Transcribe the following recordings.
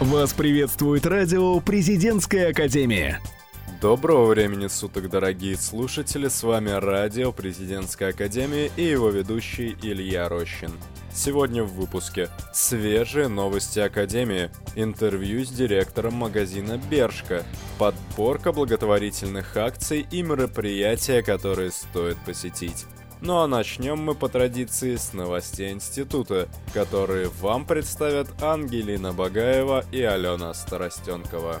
Вас приветствует радио «Президентская академия». Доброго времени суток, дорогие слушатели, с вами радио «Президентская академия» и его ведущий Илья Рощин. Сегодня в выпуске свежие новости Академии, интервью с директором магазина «Бершка», подборка благотворительных акций и мероприятия, которые стоит посетить. Ну а начнем мы по традиции с новостей института, которые вам представят Ангелина Багаева и Алена Старостенкова.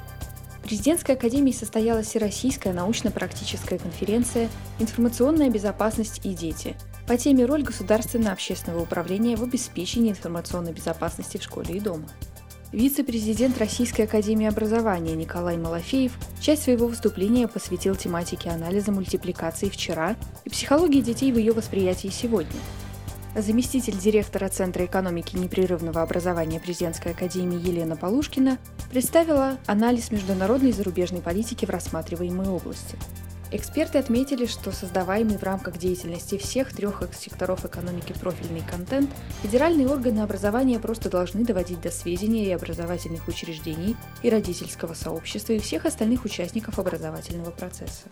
В Президентской академии состоялась Всероссийская научно-практическая конференция «Информационная безопасность и дети» по теме «Роль государственного общественного управления в обеспечении информационной безопасности в школе и дома». Вице-президент Российской академии образования Николай Малафеев часть своего выступления посвятил тематике анализа мультипликации вчера и психологии детей в ее восприятии сегодня. Заместитель директора Центра экономики непрерывного образования Президентской академии Елена Полушкина представила анализ международной и зарубежной политики в рассматриваемой области – Эксперты отметили, что создаваемый в рамках деятельности всех трех секторов экономики профильный контент федеральные органы образования просто должны доводить до сведения и образовательных учреждений, и родительского сообщества, и всех остальных участников образовательного процесса.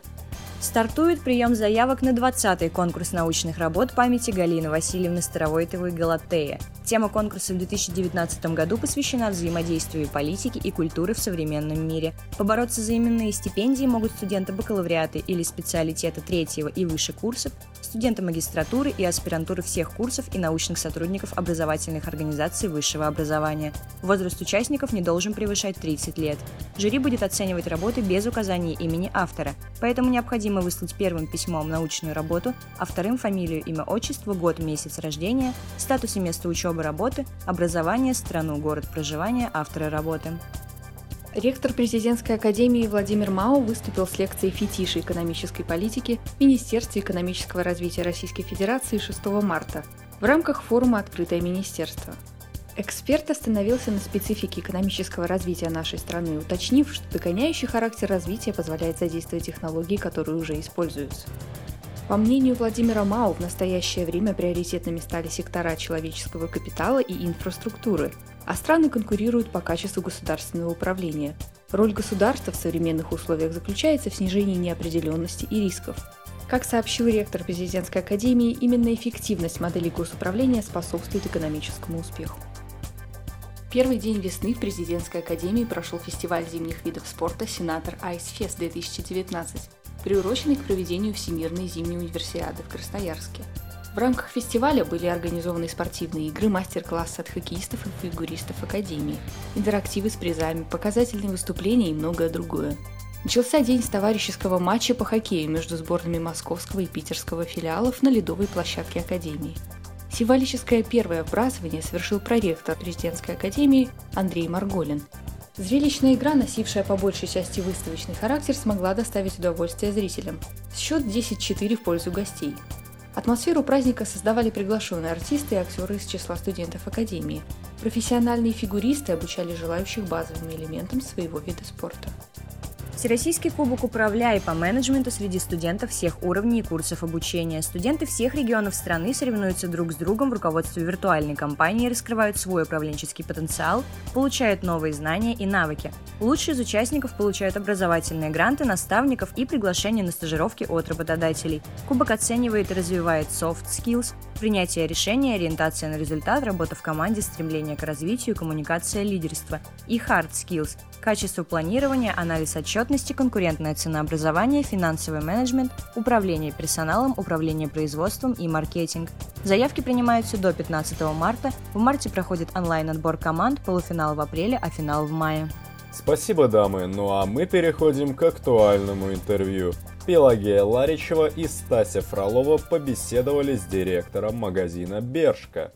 Стартует прием заявок на 20-й конкурс научных работ памяти Галины Васильевны Старовойтовой «Галатея». Тема конкурса в 2019 году посвящена взаимодействию политики и культуры в современном мире. Побороться за именные стипендии могут студенты бакалавриата или специалитета третьего и выше курсов, студенты магистратуры и аспирантуры всех курсов и научных сотрудников образовательных организаций высшего образования. Возраст участников не должен превышать 30 лет. Жюри будет оценивать работы без указания имени автора, поэтому необходимо необходимо выслать первым письмом научную работу, а вторым фамилию, имя, отчество, год, месяц рождения, статус и место учебы работы, образование, страну, город проживания автора работы. Ректор президентской академии Владимир Мау выступил с лекцией «Фетиши экономической политики» в Министерстве экономического развития Российской Федерации 6 марта в рамках форума «Открытое министерство». Эксперт остановился на специфике экономического развития нашей страны, уточнив, что догоняющий характер развития позволяет задействовать технологии, которые уже используются. По мнению Владимира Мау, в настоящее время приоритетными стали сектора человеческого капитала и инфраструктуры, а страны конкурируют по качеству государственного управления. Роль государства в современных условиях заключается в снижении неопределенности и рисков. Как сообщил ректор президентской академии, именно эффективность модели госуправления способствует экономическому успеху. Первый день весны в президентской академии прошел фестиваль зимних видов спорта «Сенатор Айсфест 2019», приуроченный к проведению Всемирной зимней универсиады в Красноярске. В рамках фестиваля были организованы спортивные игры, мастер-классы от хоккеистов и фигуристов Академии, интерактивы с призами, показательные выступления и многое другое. Начался день с товарищеского матча по хоккею между сборными московского и питерского филиалов на ледовой площадке Академии – Символическое первое вбрасывание совершил проректор президентской академии Андрей Марголин. Зрелищная игра, носившая по большей части выставочный характер, смогла доставить удовольствие зрителям. Счет 10-4 в пользу гостей. Атмосферу праздника создавали приглашенные артисты и актеры из числа студентов Академии. Профессиональные фигуристы обучали желающих базовым элементам своего вида спорта. Всероссийский кубок «Управляй» по менеджменту среди студентов всех уровней и курсов обучения. Студенты всех регионов страны соревнуются друг с другом в руководстве виртуальной компании, раскрывают свой управленческий потенциал, получают новые знания и навыки. Лучшие из участников получают образовательные гранты, наставников и приглашения на стажировки от работодателей. Кубок оценивает и развивает soft skills, принятие решения, ориентация на результат, работа в команде, стремление к развитию, коммуникация, лидерство и hard skills – качество планирования, анализ отчетности, конкурентное ценообразование, финансовый менеджмент, управление персоналом, управление производством и маркетинг. Заявки принимаются до 15 марта. В марте проходит онлайн-отбор команд, полуфинал в апреле, а финал в мае. Спасибо, дамы. Ну а мы переходим к актуальному интервью. Пелагея Ларичева и Стася Фролова побеседовали с директором магазина «Бершка».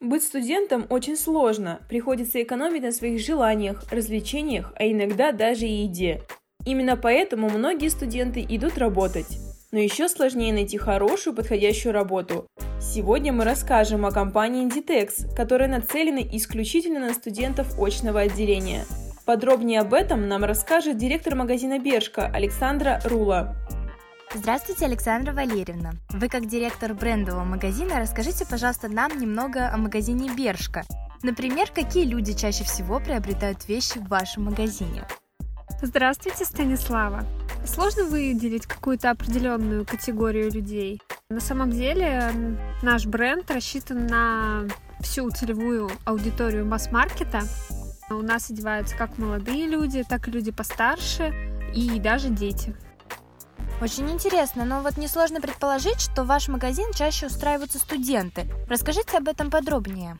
Быть студентом очень сложно, приходится экономить на своих желаниях, развлечениях, а иногда даже и еде. Именно поэтому многие студенты идут работать. Но еще сложнее найти хорошую подходящую работу. Сегодня мы расскажем о компании Inditex, которая нацелена исключительно на студентов очного отделения. Подробнее об этом нам расскажет директор магазина Бершка Александра Рула. Здравствуйте, Александра Валерьевна. Вы как директор брендового магазина расскажите, пожалуйста, нам немного о магазине Бершка. Например, какие люди чаще всего приобретают вещи в вашем магазине? Здравствуйте, Станислава. Сложно выделить какую-то определенную категорию людей. На самом деле наш бренд рассчитан на всю целевую аудиторию масс-маркета. У нас одеваются как молодые люди, так и люди постарше и даже дети. Очень интересно, но вот несложно предположить, что в ваш магазин чаще устраиваются студенты. Расскажите об этом подробнее.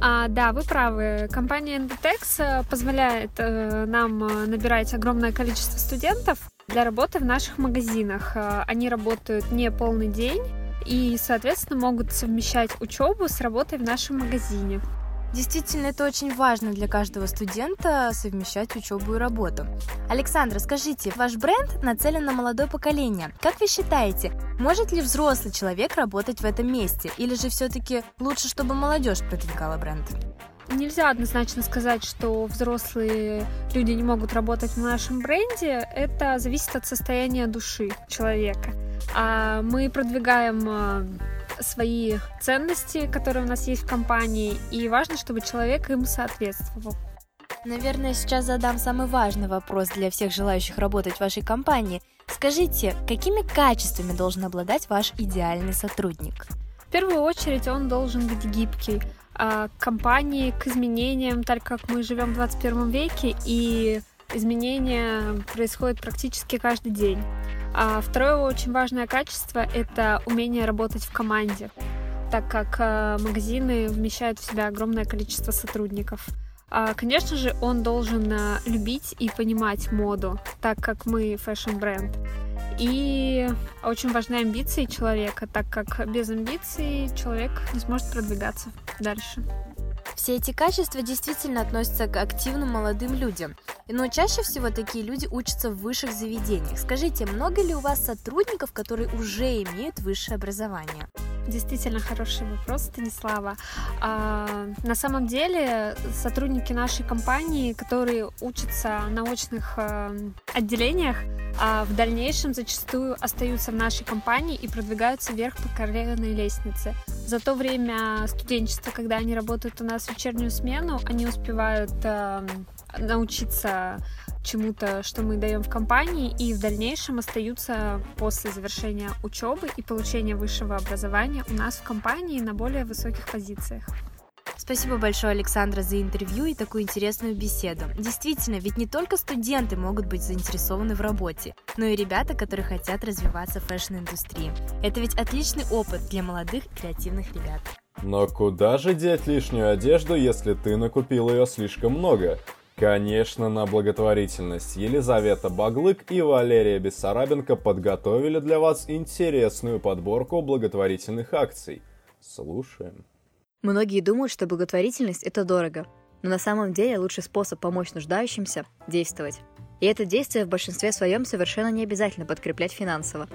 А, да, вы правы. Компания Endotex э, позволяет э, нам э, набирать огромное количество студентов для работы в наших магазинах. Э, они работают не полный день и, соответственно, могут совмещать учебу с работой в нашем магазине. Действительно, это очень важно для каждого студента совмещать учебу и работу. Александра, скажите, ваш бренд нацелен на молодое поколение. Как вы считаете, может ли взрослый человек работать в этом месте? Или же все-таки лучше, чтобы молодежь продвигала бренд? Нельзя однозначно сказать, что взрослые люди не могут работать в нашем бренде. Это зависит от состояния души человека. А мы продвигаем а, свои ценности, которые у нас есть в компании, и важно, чтобы человек им соответствовал. Наверное, сейчас задам самый важный вопрос для всех желающих работать в вашей компании. Скажите, какими качествами должен обладать ваш идеальный сотрудник? В первую очередь он должен быть гибкий, а компании к изменениям, так как мы живем в 21 веке, и изменения происходят практически каждый день. А второе очень важное качество — это умение работать в команде, так как э, магазины вмещают в себя огромное количество сотрудников. А, конечно же, он должен э, любить и понимать моду, так как мы фэшн-бренд. И очень важны амбиции человека, так как без амбиций человек не сможет продвигаться дальше. Все эти качества действительно относятся к активным молодым людям. Но чаще всего такие люди учатся в высших заведениях. Скажите, много ли у вас сотрудников, которые уже имеют высшее образование? Действительно хороший вопрос, Станислава. А, на самом деле сотрудники нашей компании, которые учатся на очных а, отделениях, а в дальнейшем зачастую остаются в нашей компании и продвигаются вверх по карьерной лестнице. За то время студенчества, когда они работают у нас в вечернюю смену, они успевают а, научиться чему-то, что мы даем в компании, и в дальнейшем остаются после завершения учебы и получения высшего образования у нас в компании на более высоких позициях. Спасибо большое, Александра, за интервью и такую интересную беседу. Действительно, ведь не только студенты могут быть заинтересованы в работе, но и ребята, которые хотят развиваться в фэшн-индустрии. Это ведь отличный опыт для молодых креативных ребят. Но куда же деть лишнюю одежду, если ты накупил ее слишком много? Конечно, на благотворительность. Елизавета Баглык и Валерия Бессарабенко подготовили для вас интересную подборку благотворительных акций. Слушаем. Многие думают, что благотворительность – это дорого. Но на самом деле лучший способ помочь нуждающимся – действовать. И это действие в большинстве своем совершенно не обязательно подкреплять финансово.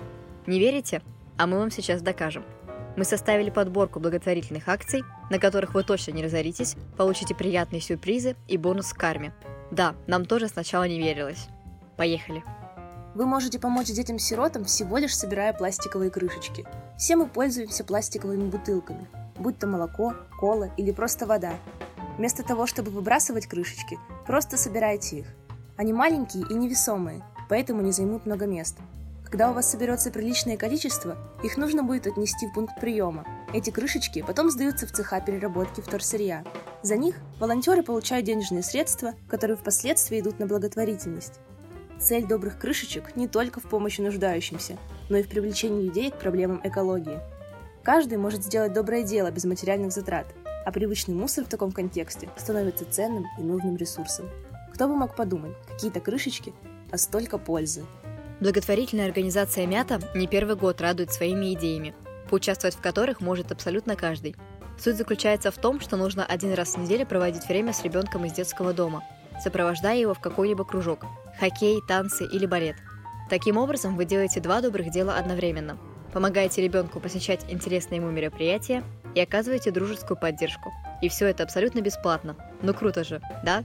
Не верите? А мы вам сейчас докажем – мы составили подборку благотворительных акций, на которых вы точно не разоритесь, получите приятные сюрпризы и бонус к карме. Да, нам тоже сначала не верилось. Поехали. Вы можете помочь детям-сиротам всего лишь собирая пластиковые крышечки. Все мы пользуемся пластиковыми бутылками, будь то молоко, кола или просто вода. Вместо того, чтобы выбрасывать крышечки, просто собирайте их. Они маленькие и невесомые, поэтому не займут много места. Когда у вас соберется приличное количество, их нужно будет отнести в пункт приема. Эти крышечки потом сдаются в цеха переработки вторсырья. За них волонтеры получают денежные средства, которые впоследствии идут на благотворительность. Цель добрых крышечек не только в помощи нуждающимся, но и в привлечении людей к проблемам экологии. Каждый может сделать доброе дело без материальных затрат, а привычный мусор в таком контексте становится ценным и нужным ресурсом. Кто бы мог подумать, какие-то крышечки, а столько пользы. Благотворительная организация «Мята» не первый год радует своими идеями, поучаствовать в которых может абсолютно каждый. Суть заключается в том, что нужно один раз в неделю проводить время с ребенком из детского дома, сопровождая его в какой-либо кружок – хоккей, танцы или балет. Таким образом, вы делаете два добрых дела одновременно. Помогаете ребенку посещать интересные ему мероприятия и оказываете дружескую поддержку. И все это абсолютно бесплатно. Ну круто же, да?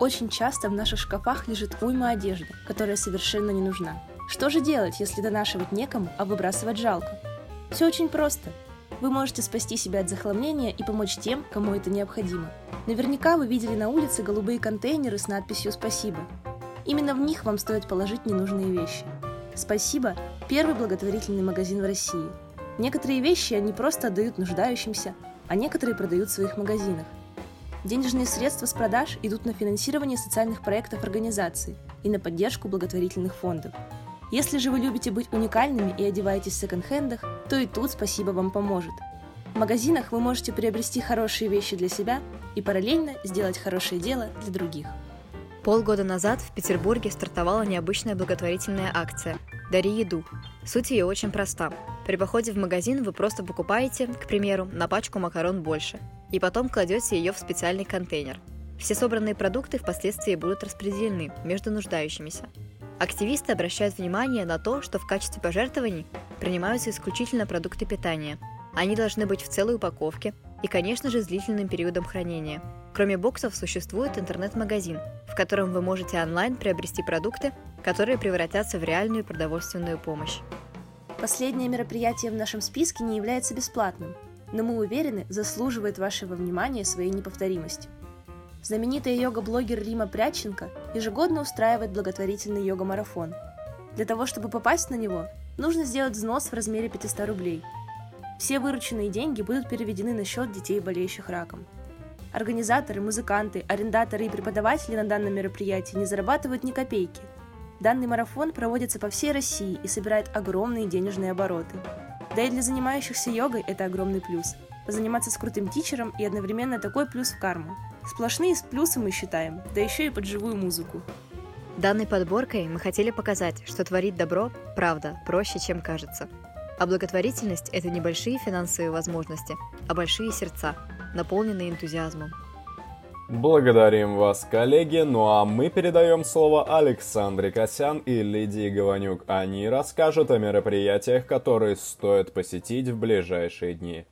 Очень часто в наших шкафах лежит уйма одежды, которая совершенно не нужна. Что же делать, если донашивать некому, а выбрасывать жалко? Все очень просто. Вы можете спасти себя от захламления и помочь тем, кому это необходимо. Наверняка вы видели на улице голубые контейнеры с надписью «Спасибо». Именно в них вам стоит положить ненужные вещи. «Спасибо» – первый благотворительный магазин в России. Некоторые вещи они просто отдают нуждающимся, а некоторые продают в своих магазинах. Денежные средства с продаж идут на финансирование социальных проектов организации и на поддержку благотворительных фондов. Если же вы любите быть уникальными и одеваетесь в секонд-хендах, то и тут спасибо вам поможет. В магазинах вы можете приобрести хорошие вещи для себя и параллельно сделать хорошее дело для других. Полгода назад в Петербурге стартовала необычная благотворительная акция «Дари еду». Суть ее очень проста. При походе в магазин вы просто покупаете, к примеру, на пачку макарон больше, и потом кладете ее в специальный контейнер. Все собранные продукты впоследствии будут распределены между нуждающимися. Активисты обращают внимание на то, что в качестве пожертвований принимаются исключительно продукты питания. Они должны быть в целой упаковке и, конечно же, с длительным периодом хранения – Кроме боксов существует интернет-магазин, котором вы можете онлайн приобрести продукты, которые превратятся в реальную продовольственную помощь. Последнее мероприятие в нашем списке не является бесплатным, но мы уверены, заслуживает вашего внимания своей неповторимостью. Знаменитая йога-блогер Рима Прядченко ежегодно устраивает благотворительный йога-марафон. Для того, чтобы попасть на него, нужно сделать взнос в размере 500 рублей. Все вырученные деньги будут переведены на счет детей, болеющих раком. Организаторы, музыканты, арендаторы и преподаватели на данном мероприятии не зарабатывают ни копейки. Данный марафон проводится по всей России и собирает огромные денежные обороты. Да и для занимающихся йогой это огромный плюс. Заниматься с крутым тичером и одновременно такой плюс в карму. Сплошные плюсы мы считаем, да еще и под живую музыку. Данной подборкой мы хотели показать, что творить добро, правда, проще, чем кажется. А благотворительность – это небольшие финансовые возможности, а большие сердца – наполненный энтузиазмом. Благодарим вас, коллеги. Ну а мы передаем слово Александре Косян и Лидии Гованюк. Они расскажут о мероприятиях, которые стоит посетить в ближайшие дни.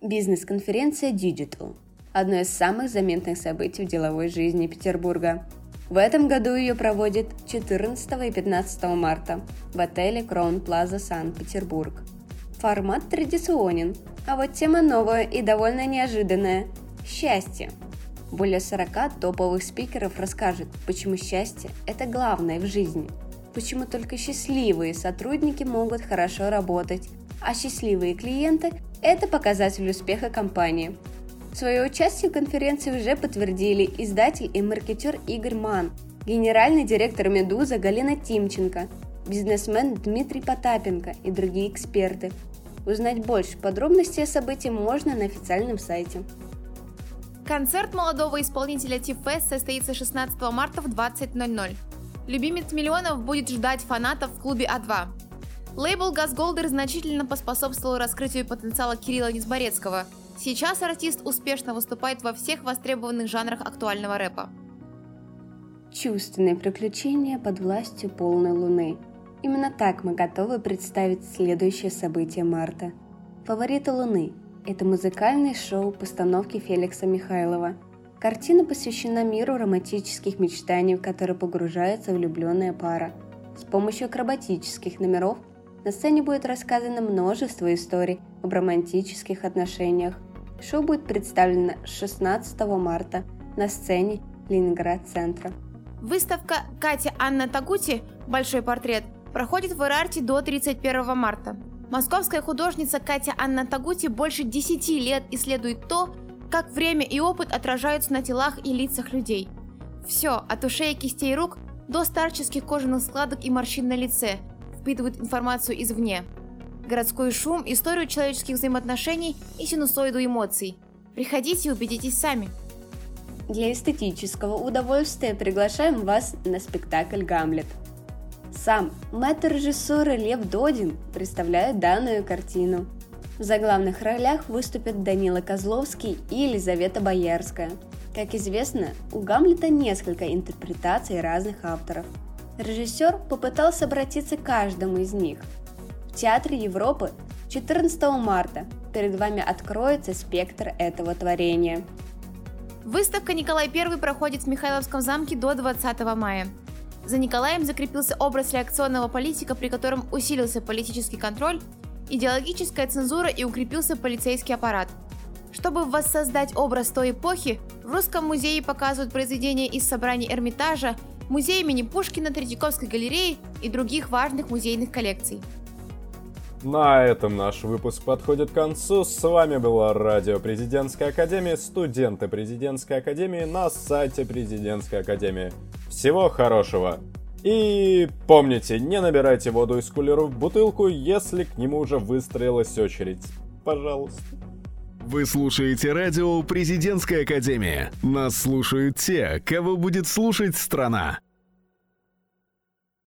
Бизнес-конференция Digital – одно из самых заметных событий в деловой жизни Петербурга. В этом году ее проводят 14 и 15 марта в отеле Crown Plaza Санкт-Петербург. Формат традиционен, а вот тема новая и довольно неожиданная – счастье. Более 40 топовых спикеров расскажут, почему счастье – это главное в жизни, почему только счастливые сотрудники могут хорошо работать, а счастливые клиенты – это показатель успеха компании. Свое участие в конференции уже подтвердили издатель и маркетер Игорь Ман, генеральный директор «Медуза» Галина Тимченко, бизнесмен Дмитрий Потапенко и другие эксперты – Узнать больше подробностей о событии можно на официальном сайте. Концерт молодого исполнителя Тифест состоится 16 марта в 20.00. Любимец миллионов будет ждать фанатов в клубе А2. Лейбл Газголдер значительно поспособствовал раскрытию потенциала Кирилла Низборецкого. Сейчас артист успешно выступает во всех востребованных жанрах актуального рэпа. Чувственные приключения под властью полной луны – Именно так мы готовы представить следующее событие марта. «Фавориты Луны» – это музыкальное шоу постановки Феликса Михайлова. Картина посвящена миру романтических мечтаний, в который погружается влюбленная пара. С помощью акробатических номеров на сцене будет рассказано множество историй об романтических отношениях. Шоу будет представлено 16 марта на сцене Ленинград-центра. Выставка Катя Анна Тагути «Большой портрет» проходит в Ирарте до 31 марта. Московская художница Катя Анна Тагути больше 10 лет исследует то, как время и опыт отражаются на телах и лицах людей. Все, от ушей и кистей рук до старческих кожаных складок и морщин на лице, впитывает информацию извне. Городской шум, историю человеческих взаимоотношений и синусоиду эмоций. Приходите и убедитесь сами. Для эстетического удовольствия приглашаем вас на спектакль «Гамлет», сам мэтр режиссера Лев Додин представляет данную картину. В заглавных ролях выступят Данила Козловский и Елизавета Боярская. Как известно, у Гамлета несколько интерпретаций разных авторов. Режиссер попытался обратиться к каждому из них. В Театре Европы 14 марта перед вами откроется спектр этого творения. Выставка «Николай I» проходит в Михайловском замке до 20 мая. За Николаем закрепился образ реакционного политика, при котором усилился политический контроль, идеологическая цензура и укрепился полицейский аппарат. Чтобы воссоздать образ той эпохи, в Русском музее показывают произведения из собраний Эрмитажа, музея имени Пушкина, Третьяковской галереи и других важных музейных коллекций. На этом наш выпуск подходит к концу. С вами была Радио Президентской Академии, студенты Президентской Академии на сайте Президентской Академии. Всего хорошего! И помните, не набирайте воду из кулера в бутылку, если к нему уже выстроилась очередь. Пожалуйста. Вы слушаете радио Президентской Академии. Нас слушают те, кого будет слушать страна.